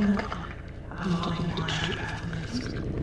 What on earth am I doing?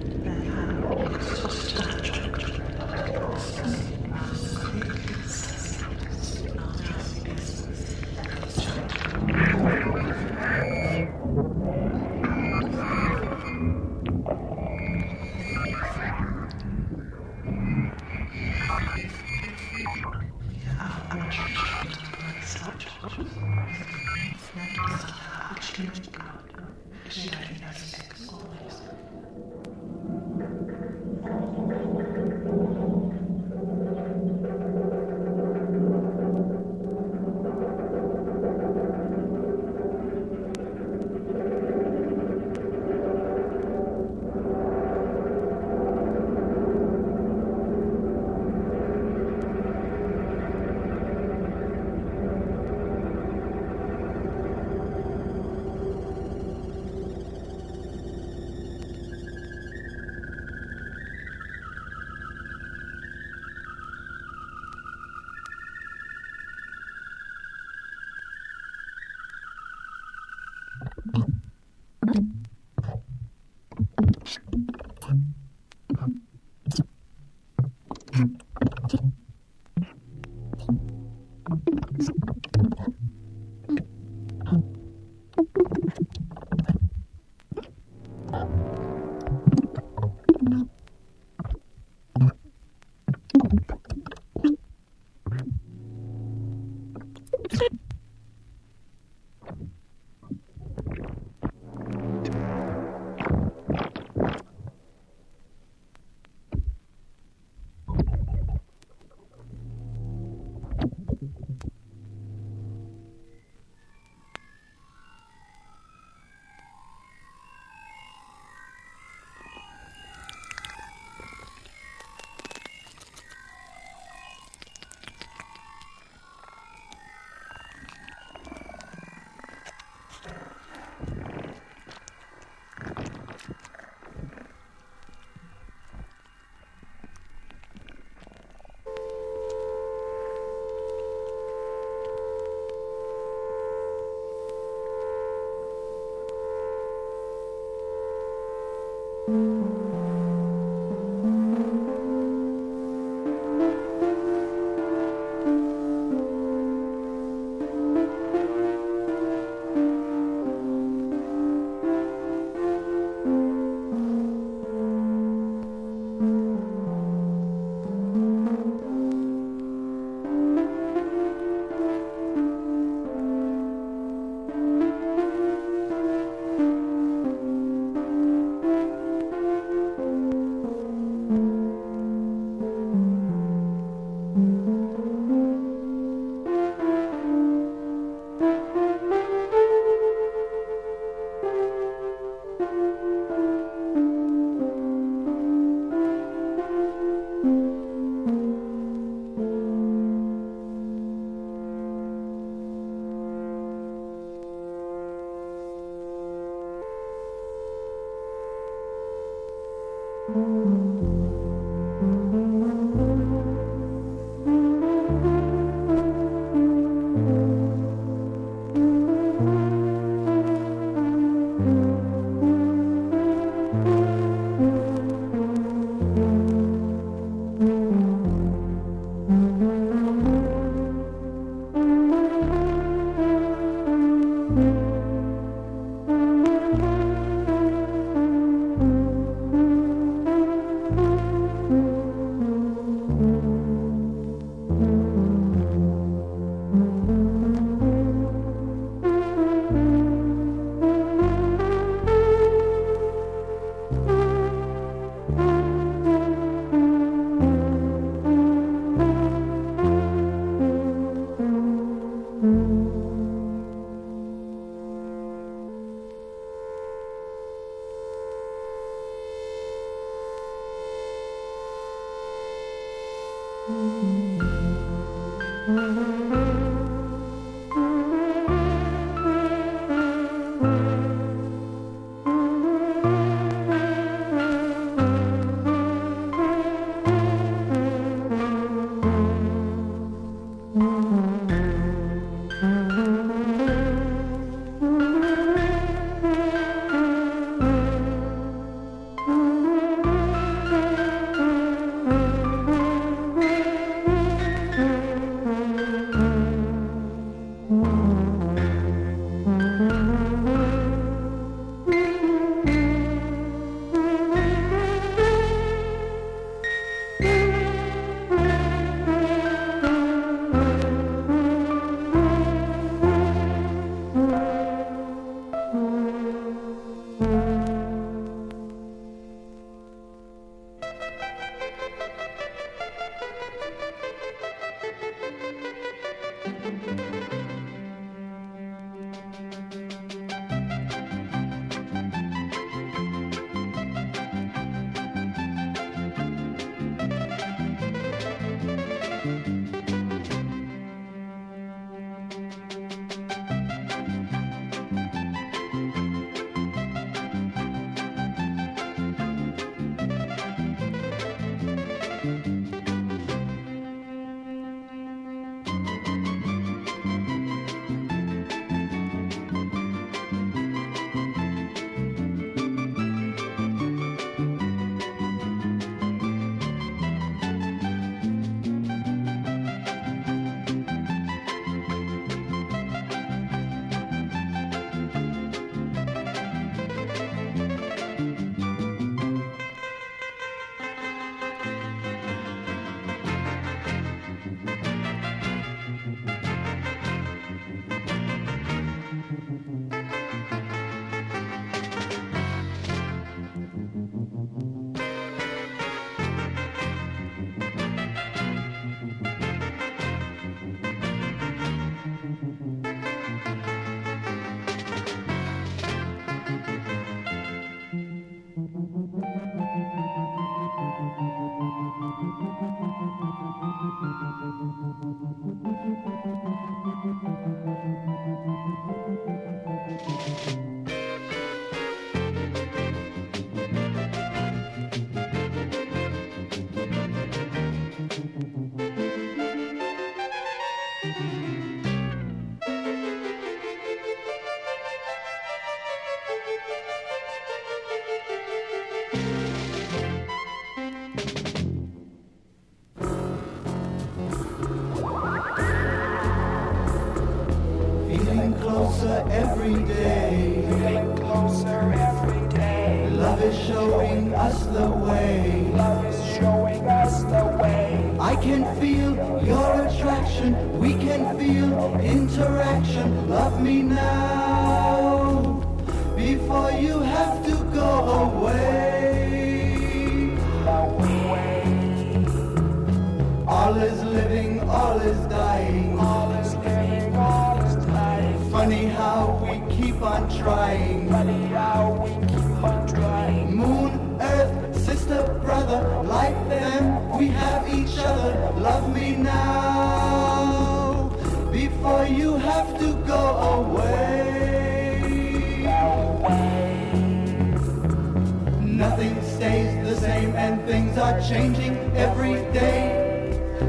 Changing every day.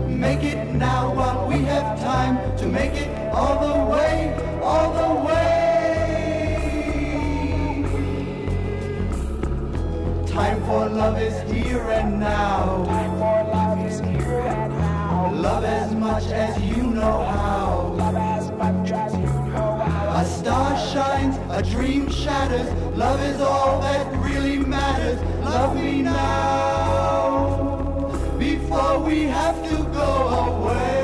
Make it now while we have time to make it all the way, all the way. Time for love is here and now. Time for love is here and now. Love as much as you know how. Love as much as you know how. A star shines, a dream shatters. Love is all that really matters. Love me now before we have to go away.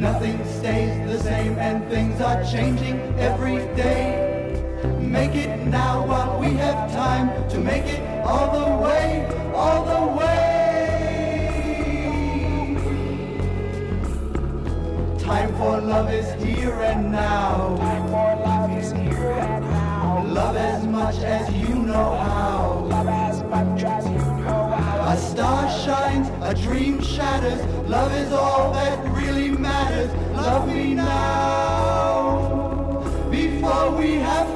Nothing stays the same and things are changing every day. Make it now while we have time to make it all the way, all the way. Time for love is here and now. Time for love is here and now. Love as much as you know how. Star shines, a dream shatters. Love is all that really matters. Love me now before we have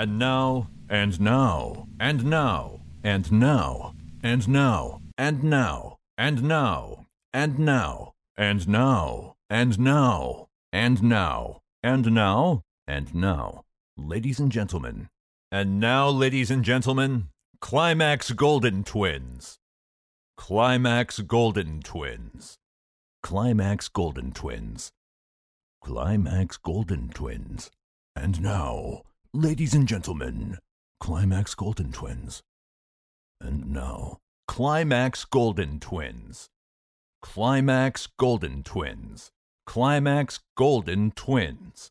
and now, and now, and now, and now, and now, and now, and now, and now, and now, and now, and now, and now, and now, ladies and gentlemen, and now, ladies and gentlemen, Climax Golden Twins. Climax Golden Twins. Climax Golden Twins. Climax Golden Twins. And now, ladies and gentlemen, Climax Golden Twins. And now, Climax Golden Twins. Climax Golden Twins. Climax Golden Twins.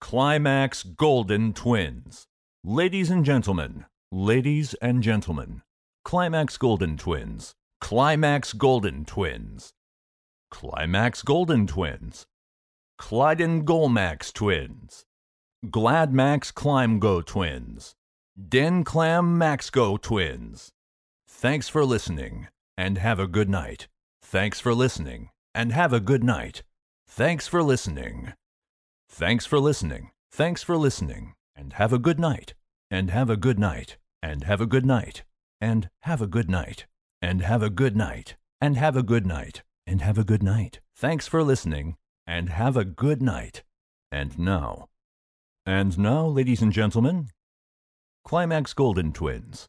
Climax Golden Twins. Ladies and gentlemen, ladies and gentlemen, Climax Golden Twins. Climax Golden Twins. Climax Golden Twins. Clyden Golmax Twins. Gladmax Climgo Twins. Den Clam Maxgo Twins. Thanks for listening and have a good night. Thanks for listening and have a good night. Thanks for listening. Thanks for listening. Thanks for listening and have a good night. And have a good night. And have a good night. And have a good night. And have a good night. And have a good night. And have a good night. Thanks for listening and have a good night. And now, and now, ladies and gentlemen, Climax Golden Twins.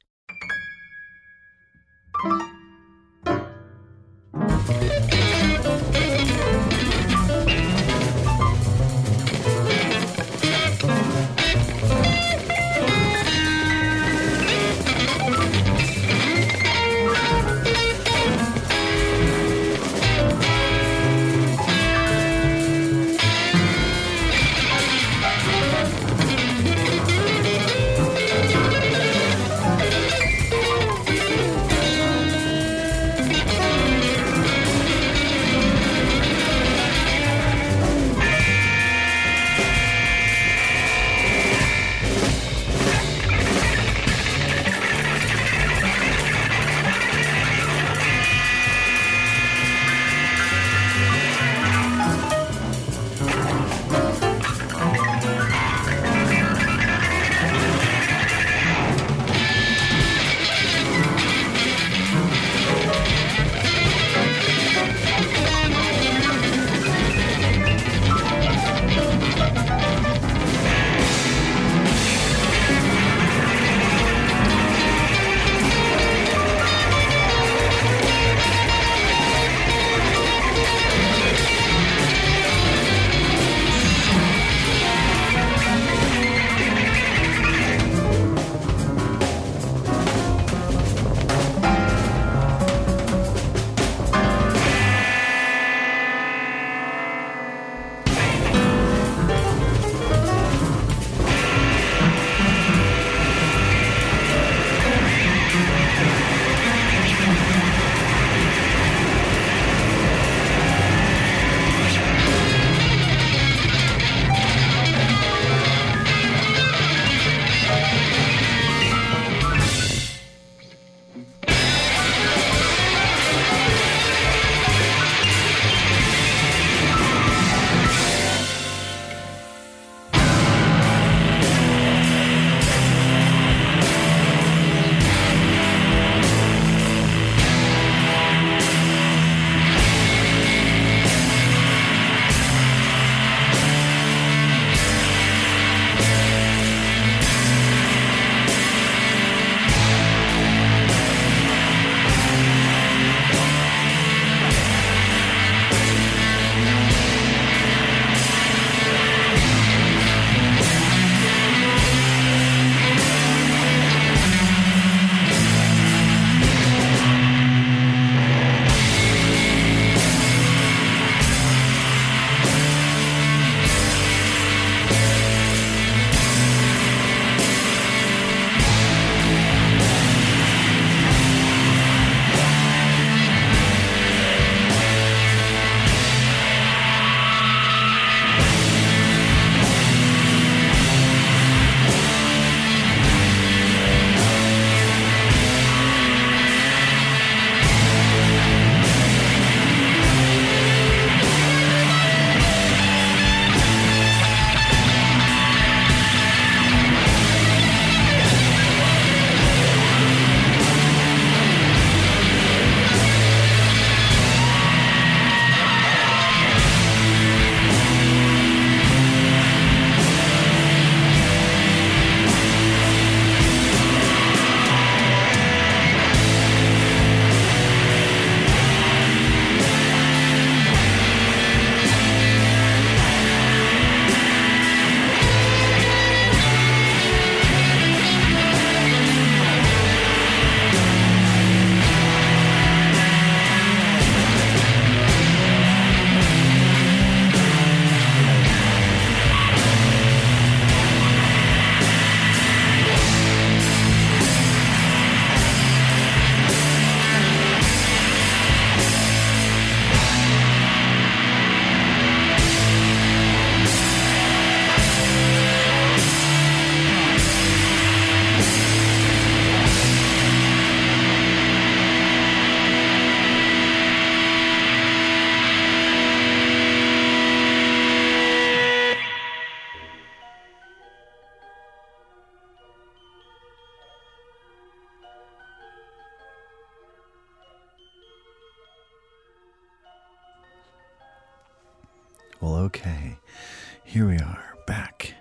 Here we are, back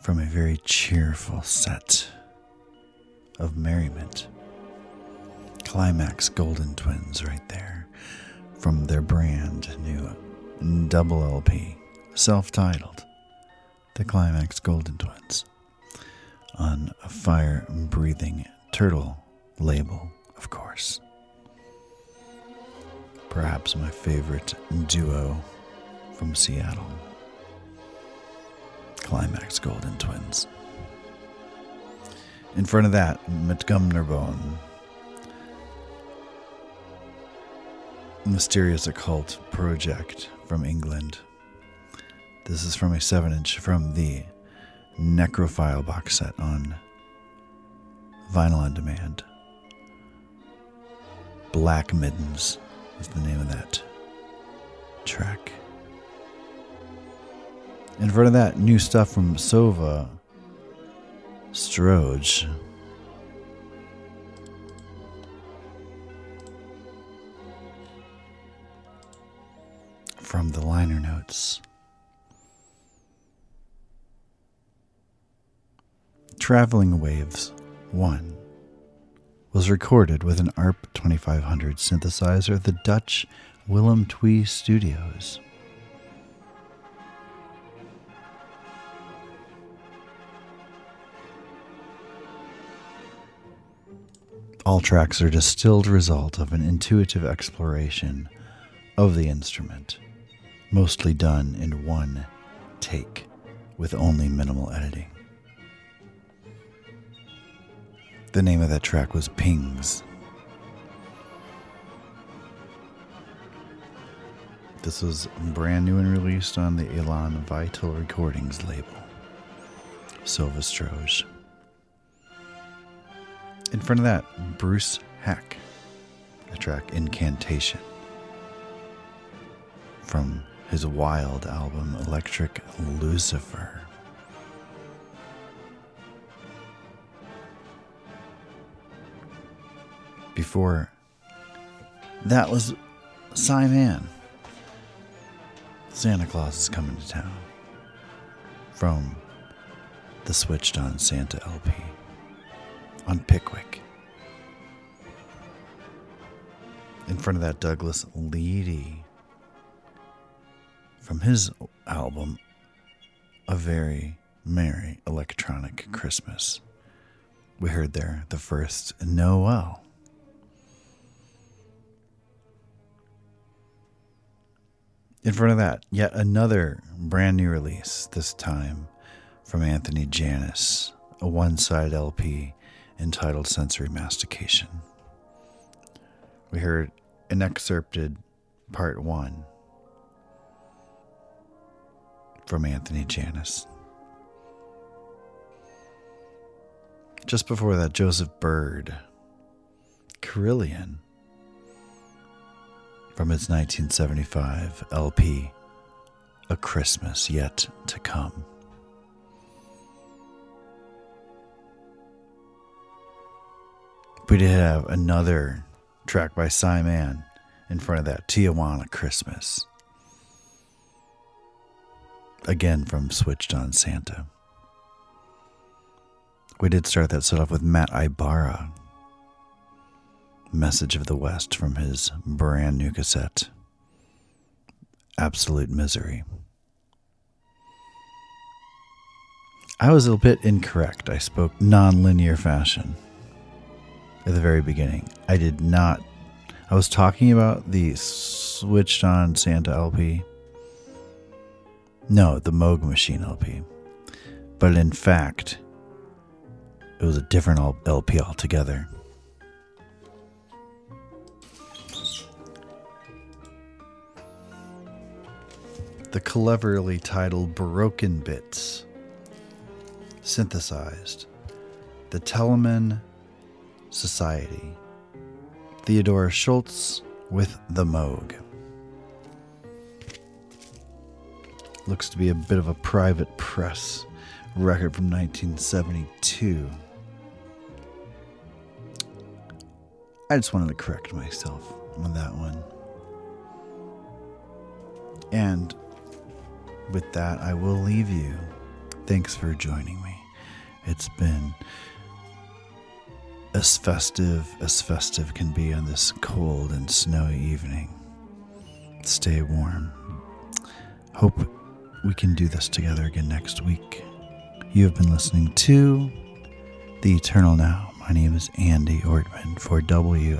from a very cheerful set of merriment. Climax Golden Twins, right there, from their brand new double LP, self titled The Climax Golden Twins, on a fire breathing turtle label, of course. Perhaps my favorite duo from Seattle. Climax Golden Twins. In front of that, Bone, Mysterious Occult Project from England. This is from a 7 inch from the Nekrophile box set on Vinyl on Demand. Black Middens is the name of that track. In front of that, new stuff from Sova Stroj. From the liner notes. Traveling Waves 1 was recorded with an ARP 2500 synthesizer at the Dutch Willem Twee Studios. All tracks are distilled result of an intuitive exploration of the instrument, mostly done in one take with only minimal editing. The name of that track was Pings. This was brand new and released on the Elan Vital Recordings label. Sova Stroj. In front of that, Bruce Haack, the track Incantation from his wild album Electric Lucifer. Before that was Sy Mann. Santa Claus is coming to town from the Switched on Santa LP on Pickwick. In front of that, Douglas Leedy from his album, A Very Merry Electronic Christmas. We heard there the first Noel. In front of that, yet another brand new release, this time from Anthony Janas, a one side LP entitled Sensory Mastication. We heard an excerpted part one from Anthony Janas. Just before that, Joseph Byrd, Carillion, from its 1975 LP, A Christmas Yet to Come. We did have another track by Sy Mann in front of that Tijuana Christmas. Again from Switched on Santa. We did start that set off with Matt Ibarra. Message of the West from his brand new cassette, Absolute Misery. I was a bit incorrect. I spoke non linear fashion at the very beginning. I did not. I was talking about the switched on Santa LP. No, the Moog Machine LP. But in fact, it was a different LP altogether. The cleverly titled Baroque in Bits, synthesized. The Telemann Society. Theodore Schultz with The Moog. Looks to be a bit of a private press record from 1972. I just wanted to correct myself on that one. And with that, I will leave you. Thanks for joining me. It's been as festive as festive can be on this cold and snowy evening. Stay warm. Hope we can do this together again next week. You have been listening to The Eternal Now. My name is Andy Ortmann for WFMU.org.